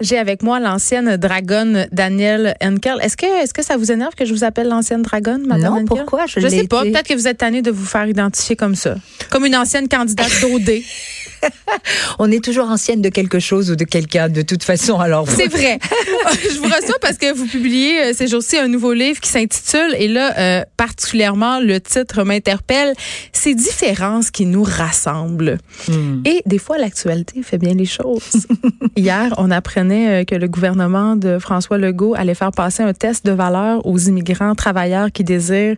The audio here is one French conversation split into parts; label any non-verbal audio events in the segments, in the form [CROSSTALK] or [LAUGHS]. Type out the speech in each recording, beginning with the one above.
J'ai avec moi l'ancienne dragonne Danielle Henkel. Est-ce que, est-ce que ça vous énerve que je vous appelle l'ancienne dragonne, Madame Non, pourquoi? Je, je sais pas. Peut-être que vous êtes tannée de vous faire identifier comme ça. Comme une ancienne candidate d'OD. [LAUGHS] [LAUGHS] On est toujours ancienne de quelque chose ou de quelqu'un, de toute façon. Alors c'est vrai. [LAUGHS] je vous reçois parce que vous publiez euh, ces jours-ci un nouveau livre qui s'intitule et là euh, particulièrement le titre m'interpelle. Ces différences qui nous rassemblent. Hmm. Et des fois l'actualité fait bien les choses. [LAUGHS] Hier, on apprenait euh, que le gouvernement de François Legault allait faire passer un test de valeur aux immigrants travailleurs qui désirent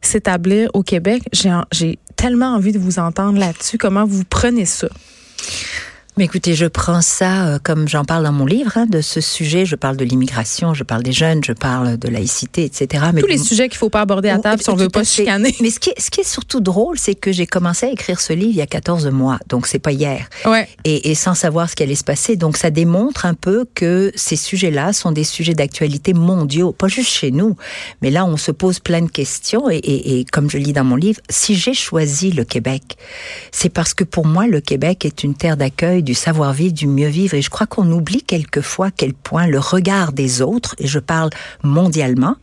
s'établir au Québec. J'ai tellement envie de vous entendre là-dessus. Comment vous prenez ça? Mais écoutez, je prends ça euh, comme j'en parle dans mon livre, hein, de ce sujet. Je parle de l'immigration, je parle des jeunes, je parle de laïcité, etc. Mais Tous les sujets qu'il faut pas aborder à table si on veut pas se chicaner. Mais ce qui est, ce qui est surtout drôle, c'est que j'ai commencé à écrire ce livre il y a 14 mois, donc c'est pas hier. Ouais. Et, et, sans savoir ce qui allait se passer. Donc ça démontre un peu que ces sujets-là sont des sujets d'actualité mondiaux, pas juste chez nous. Mais là, on se pose plein de questions. Et, et, et comme je lis dans mon livre, si j'ai choisi le Québec, c'est parce que pour moi, le Québec est une terre d'accueil du savoir-vivre, du mieux-vivre. Et je crois qu'on oublie quelquefois quel point le regard des autres, et je parle mondialement,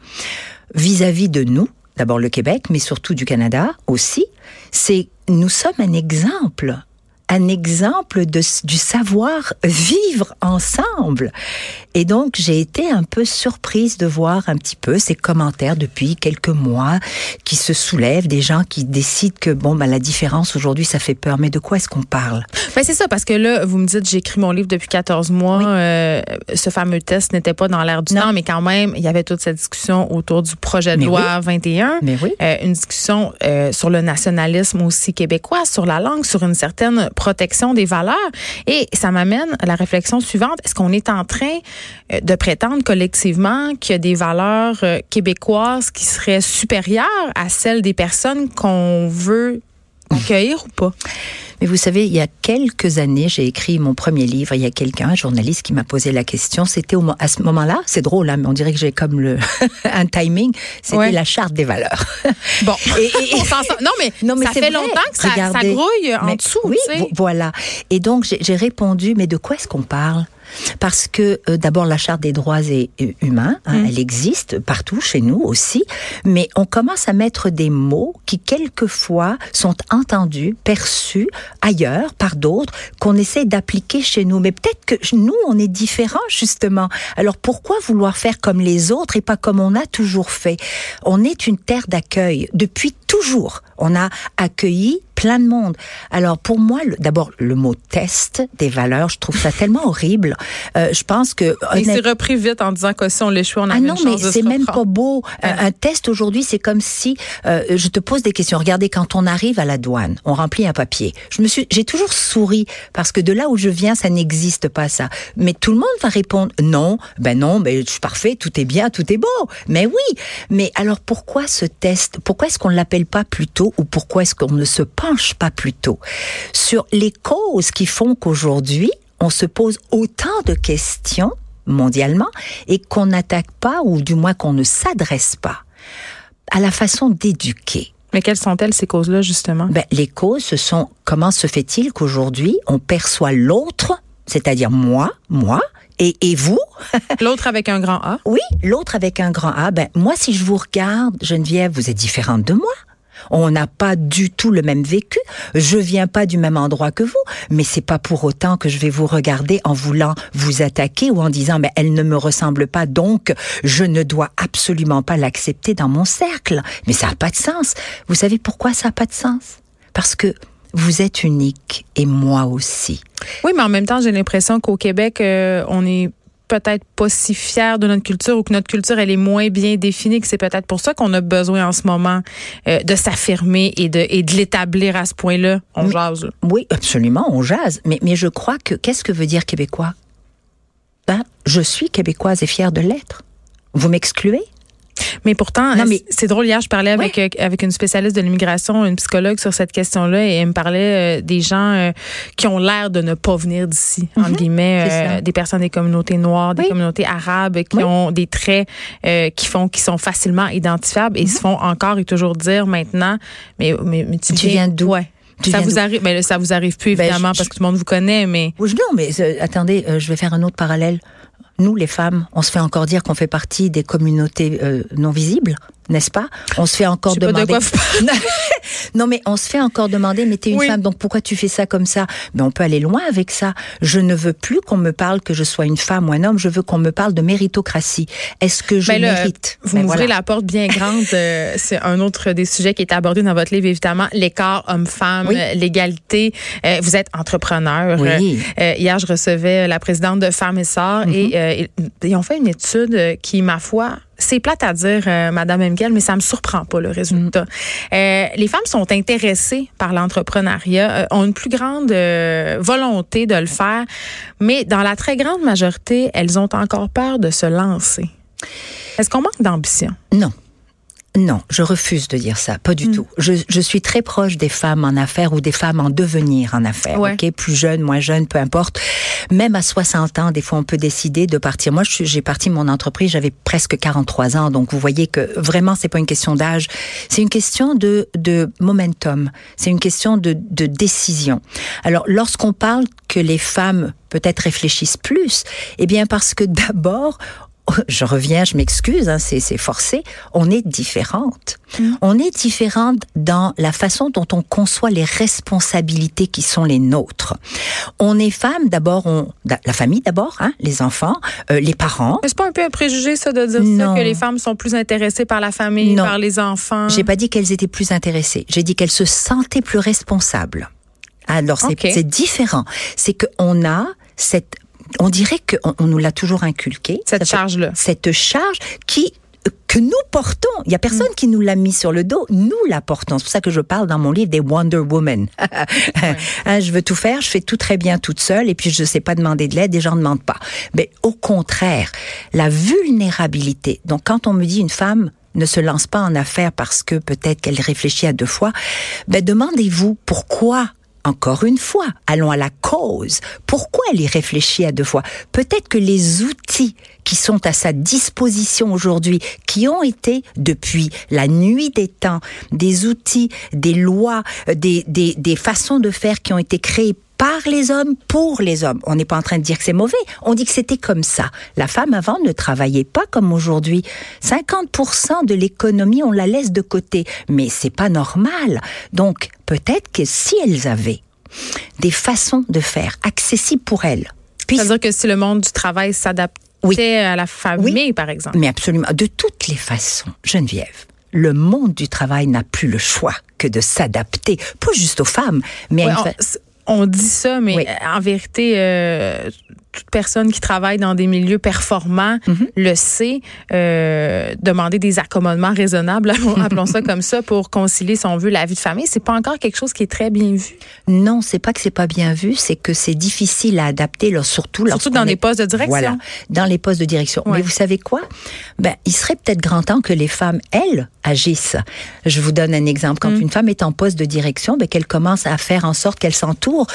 vis-à-vis de nous, d'abord le Québec, mais surtout du Canada aussi, c'est nous sommes un exemple un exemple de, du savoir vivre ensemble. Et donc, j'ai été un peu surprise de voir un petit peu ces commentaires depuis quelques mois qui se soulèvent, des gens qui décident que, bon, ben, la différence aujourd'hui, ça fait peur. Mais de quoi est-ce qu'on parle? Ben, c'est ça, parce que là, vous me dites, j'ai écrit mon livre depuis 14 mois. Euh, ce fameux test n'était pas dans l'air du temps, mais quand même, il y avait toute cette discussion autour du projet de loi 21. Mais oui. Euh, une discussion euh, sur le nationalisme aussi québécois, sur la langue, sur une certaine protection des valeurs. Et ça m'amène à la réflexion suivante. Est-ce qu'on est en train euh, de prétendre collectivement qu'il y a des valeurs euh, québécoises qui seraient supérieures à celles des personnes qu'on veut accueillir ou pas? Mais vous savez, il y a quelques années, j'ai écrit mon premier livre. Il y a quelqu'un, un journaliste, qui m'a posé la question. C'était à ce moment-là, c'est drôle, hein, mais on dirait que j'ai comme le [LAUGHS] un timing. C'était la charte des valeurs. [LAUGHS] Bon, et, non mais, [LAUGHS] non, mais ça fait longtemps que ça, ça grouille en dessous. Oui, voilà. Et donc j'ai répondu, mais de quoi est-ce qu'on parle? Parce que euh, d'abord la charte des droits humains, hein, mm. elle existe partout chez nous aussi, mais on commence à mettre des mots qui quelquefois sont entendus, perçus ailleurs par d'autres qu'on essaie d'appliquer chez nous. Mais peut-être que nous on est différents justement. Alors pourquoi vouloir faire comme les autres et pas comme on a toujours fait? On est une terre d'accueil depuis toujours. On a accueilli plein de monde. Alors pour moi, d'abord le mot test des valeurs, je trouve ça [LAUGHS] tellement horrible. Euh, je pense que il s'est repris vite en disant que si on l'échoue, on a ah une non, mais c'est même pas beau. Un, test aujourd'hui, c'est comme si euh, je te pose des questions. Regardez, quand on arrive à la douane, on remplit un papier. Je me suis, j'ai toujours souri parce que de là où je viens, ça n'existe pas ça. Mais tout le monde va répondre non, ben non, ben je suis parfait, tout est bien, tout est beau. Mais oui. Mais alors pourquoi ce test? Pourquoi est-ce qu'on l'appelle pas plus tôt ou pourquoi est-ce qu'on ne se penche pas plus tôt sur les causes qui font qu'aujourd'hui, on se pose autant de questions mondialement et qu'on n'attaque pas, ou du moins qu'on ne s'adresse pas à la façon d'éduquer. Mais quelles sont-elles ces causes-là, justement? Ben, les causes, ce sont comment se fait-il qu'aujourd'hui, on perçoit l'autre, c'est-à-dire moi, moi, et, et vous? [LAUGHS] l'autre avec un grand A? Oui, l'autre avec un grand A. Ben, moi, si je vous regarde, Geneviève, vous êtes différente de moi. On n'a pas du tout le même vécu. Je viens pas du même endroit que vous, mais c'est pas pour autant que je vais vous regarder en voulant vous attaquer ou en disant mais elle ne me ressemble pas donc je ne dois absolument pas l'accepter dans mon cercle. Mais ça n'a pas de sens. Vous savez pourquoi ça n'a pas de sens? Parce que vous êtes unique et moi aussi. Oui, mais en même temps, j'ai l'impression qu'au Québec, euh, on est peut-être pas si fiers de notre culture ou que notre culture elle est moins bien définie que c'est peut-être pour ça qu'on a besoin en ce moment euh, de s'affirmer et de et de l'établir à ce point-là. On jase. Oui, absolument, on jase. Mais mais je crois que qu'est-ce que veut dire québécois? Ben, je suis québécoise et fière de l'être. Vous m'excluez? Mais pourtant, c'est drôle. Hier, je parlais avec euh, avec une spécialiste de l'immigration, une psychologue sur cette question-là, et elle me parlait euh, des gens euh, qui ont l'air de ne pas venir d'ici, entre mhm. guillemets, des personnes des communautés noires, des communautés arabes, qui ont des traits qui font, qui sont facilement identifiables et mhm. se font encore et toujours dire maintenant, mais mais, tu, viens d'où? Ça vous arrive, mais ça vous arrive plus ben, évidemment parce que tout le monde vous connaît, mais non, mais attendez, je vais faire un autre parallèle nous, les femmes, on se fait encore dire qu'on fait partie des communautés euh, non visibles n'est-ce pas? On se fait encore demander. [LAUGHS] non, mais on se fait encore demander, mais t'es une femme, donc pourquoi tu fais ça comme ça? Mais on peut aller loin avec ça. Je ne veux plus qu'on me parle que je sois une femme ou un homme. Je veux qu'on me parle de méritocratie. Est-ce que je ben mérite? Vous ben m'ouvrez la porte bien grande. Euh, c'est un autre des sujets qui est abordé dans votre livre, évidemment, l'écart homme-femme, l'égalité. Euh, vous êtes entrepreneur. Oui. Euh, hier, je recevais la présidente de Femmes et Sœurs et mm-hmm. ils ont fait une étude qui, ma foi, c'est plate à dire, euh, Madame mais ça me surprend pas le résultat. Mm. Euh, les femmes sont intéressées par l'entrepreneuriat, euh, ont une plus grande volonté de le faire, mais dans la très grande majorité, elles ont encore peur de se lancer. Est-ce qu'on manque d'ambition? Non. Non, je refuse de dire ça, pas du hmm. tout. Je, je, suis très proche des femmes en affaires ou des femmes en devenir en affaires, ok, plus jeunes, moins jeunes, peu importe. Même à 60 ans, des fois, on peut décider de partir. Moi, j'ai parti mon entreprise, j'avais presque 43 ans, donc vous voyez que vraiment, c'est pas une question d'âge, c'est une question de, de momentum, c'est une question de, de décision. Alors, lorsqu'on parle que les femmes peut-être réfléchissent plus, eh bien parce que d'abord, [LAUGHS] je reviens, je m'excuse, hein, c'est forcé, on est différente. Mm. On est différente dans la façon dont on conçoit les responsabilités qui sont les nôtres. On est femme, d'abord, on, la famille d'abord, hein, les enfants, euh, les parents. Est-ce pas un peu un préjugé ça de dire ça, que les femmes sont plus intéressées par la famille, par les enfants? J'ai pas dit qu'elles étaient plus intéressées. J'ai dit qu'elles se sentaient plus responsables. Alors c'est différent. C'est qu'on a cette on dirait qu'on on nous l'a toujours inculqué. Cette charge-là. Cette charge qui que nous portons. Il y a personne mm. qui nous l'a mis sur le dos. Nous la portons. C'est pour ça que je parle dans mon livre des Wonder Woman. [LAUGHS] Hein, je veux tout faire, je fais tout très bien toute seule et puis je ne sais pas demander de l'aide et j'en demande pas. Mais au contraire, la vulnérabilité. Donc quand on me dit une femme ne se lance pas en affaires parce que peut-être qu'elle réfléchit à deux fois, ben demandez-vous pourquoi encore une fois, allons à la cause. Pourquoi elle y réfléchit à deux fois? Peut-être que les outils qui sont à sa disposition aujourd'hui, qui ont été depuis la nuit des temps, des outils, des lois, des, des, des façons de faire qui ont été créées par les hommes, pour les hommes. On n'est pas en train de dire que c'est mauvais. On dit que c'était comme ça. La femme avant ne travaillait pas comme aujourd'hui. 50% de l'économie, on la laisse de côté. Mais c'est pas normal. Donc, peut-être que si elles avaient des façons de faire accessibles pour elles. C'est-à-dire que si le monde du travail s'adaptait à la famille, par exemple. Mais absolument. De toutes les façons, Geneviève le monde du travail n'a plus le choix que de s'adapter, pas juste aux femmes, mais à on dit ça, mais en vérité, euh, toute personne qui travaille dans des milieux performants mhm. le sait. Euh, demander des accommodements raisonnables, [LAUGHS] appelons ça comme ça, pour concilier, si on veut, la vie de famille, c'est pas encore quelque chose qui est très bien vu. Non, c'est pas que c'est pas bien vu, c'est que c'est difficile à adapter, là, surtout surtout dans les postes de direction. Voilà, dans les postes de direction. Mais vous savez quoi? Ben, il serait peut-être grand temps que les femmes, elles, agissent. Je vous donne un exemple. Quand mm. une femme est en poste de direction, ben, qu'elle commence à faire en sorte qu'elle s'entoure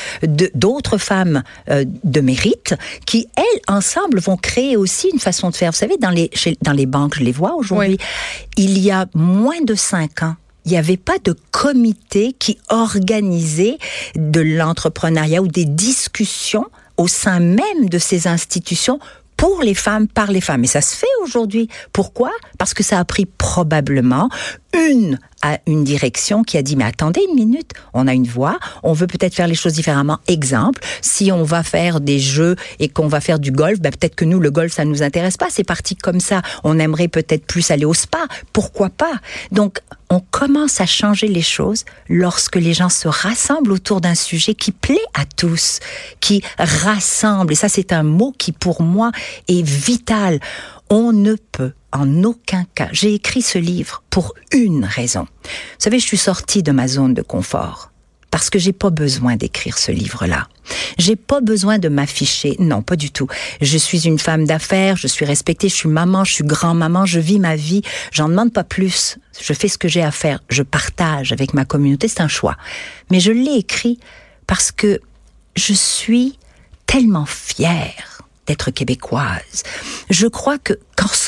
d'autres femmes euh, de mérite qui, elles, ensemble, vont créer aussi une façon de faire. Vous savez, dans les, dans les banques, je les vois aujourd'hui, il y a moins de cinq ans, il n'y avait pas de comité qui organisait de l'entrepreneuriat ou des discussions au sein même de ces institutions pour les femmes, par les femmes. Et ça se fait aujourd'hui. Pourquoi? Parce que ça a pris probablement une à une direction qui a dit mais attendez une minute, on a une voix, on veut peut-être faire les choses différemment. Exemple, si on va faire des jeux et qu'on va faire du golf, ben peut-être que nous le golf ça nous intéresse pas, c'est parti comme ça. On aimerait peut-être plus aller au spa, pourquoi pas? Donc on commence à changer les choses lorsque les gens se rassemblent autour d'un sujet qui plaît à tous, qui rassemble. Et ça, c'est un mot qui, pour moi, est vital. On ne peut en aucun cas. J'ai écrit ce livre pour une raison. Vous savez, je suis sortie de ma zone de confort. parce que j'ai pas besoin d'écrire ce livre-là. J'ai pas besoin de m'afficher. Non, pas du tout. Je suis une femme d'affaires, je suis respectée, je suis maman, je suis grand-maman, je vis ma vie. J'en demande pas plus. Je fais ce que j'ai à faire. Je partage avec ma communauté. C'est un choix. Mais je l'ai écrit parce que je suis tellement fière d'être québécoise. Je crois que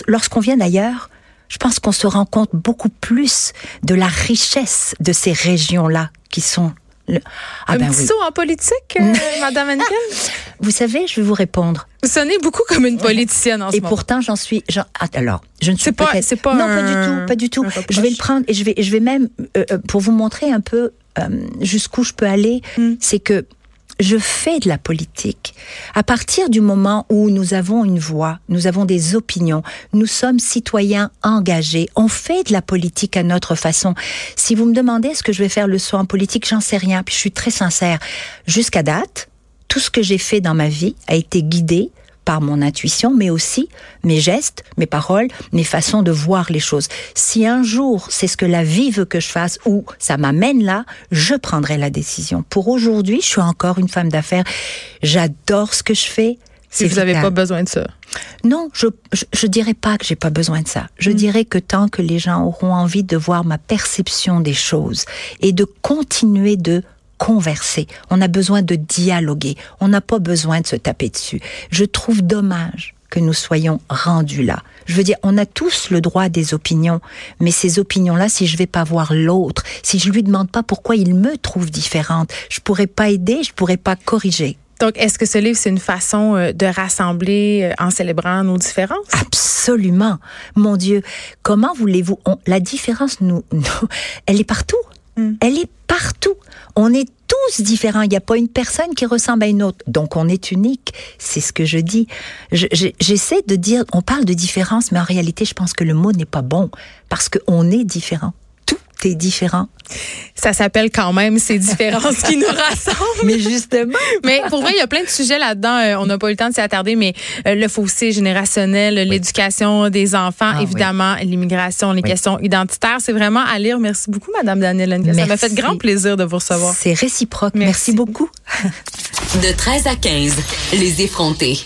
lorsqu'on vient d'ailleurs, je pense qu'on se rend compte beaucoup plus de la richesse de ces régions-là qui sont ah un ben petit saut en politique, euh, [LAUGHS] Madame Henkel? Vous savez, je vais vous répondre. Vous sonnez beaucoup comme une politicienne en ce moment. Et pourtant, j'en suis. Ah, alors, je ne suis pas. C'est pas. Non, pas du tout, pas du tout. Je vais le prendre et je vais, je vais même euh, euh, pour vous montrer un peu jusqu'où je peux aller. Hmm. C'est que je fais de la politique. À partir du moment où nous avons une voix, nous avons des opinions, nous sommes citoyens engagés, on fait de la politique à notre façon. Si vous me demandez est-ce que je vais faire le saut en politique, j'en sais rien, puis je suis très sincère. Jusqu'à date, tout ce que j'ai fait dans ma vie a été guidé par mon intuition, mais aussi mes gestes, mes paroles, mes façons de voir les choses. Si un jour c'est ce que la vie veut que je fasse ou ça m'amène là, je prendrai la décision. Pour aujourd'hui, je suis encore une femme d'affaires. J'adore ce que je fais. Si vous n'avez pas besoin de ça? Non, je, je, dirais pas que j'ai pas besoin de ça. Je mm. dirais que tant que les gens auront envie de voir ma perception des choses et de continuer de converser, on a besoin de dialoguer, on n'a pas besoin de se taper dessus. Je trouve dommage que nous soyons rendus là. Je veux dire, on a tous le droit des opinions, mais ces opinions-là, si je vais pas voir l'autre, si je lui demande pas pourquoi il me trouve différente, je pourrais pas aider, je pourrais pas corriger. Donc, est-ce que ce livre, c'est une façon euh, de rassembler euh, en célébrant nos différences? Absolument. Mon Dieu, comment voulez-vous... La différence, nous, [LAUGHS] nous, elle est partout. Mm. Elle est partout. On est tous différents. Il n'y a pas une personne qui ressemble à une autre. Donc on est unique. C'est ce que je dis. J'essaie de dire, on parle de différence, mais en réalité, je pense que le mot n'est pas bon parce qu'on est différent. Est différent ça s'appelle quand même ces différences qui nous rassemblent. Mais justement. mais pour vrai, il y a plein de sujets là-dedans. Euh, on n'a pas eu le temps de s'y attarder, mais euh, le fossé générationnel, l'éducation des enfants, ah évidemment, l'immigration, les questions identitaires. C'est vraiment à lire. Merci beaucoup, Madame Danielle Ça m'a fait grand plaisir de vous recevoir. C'est réciproque. Merci beaucoup. de 13 à 15, les effrontés.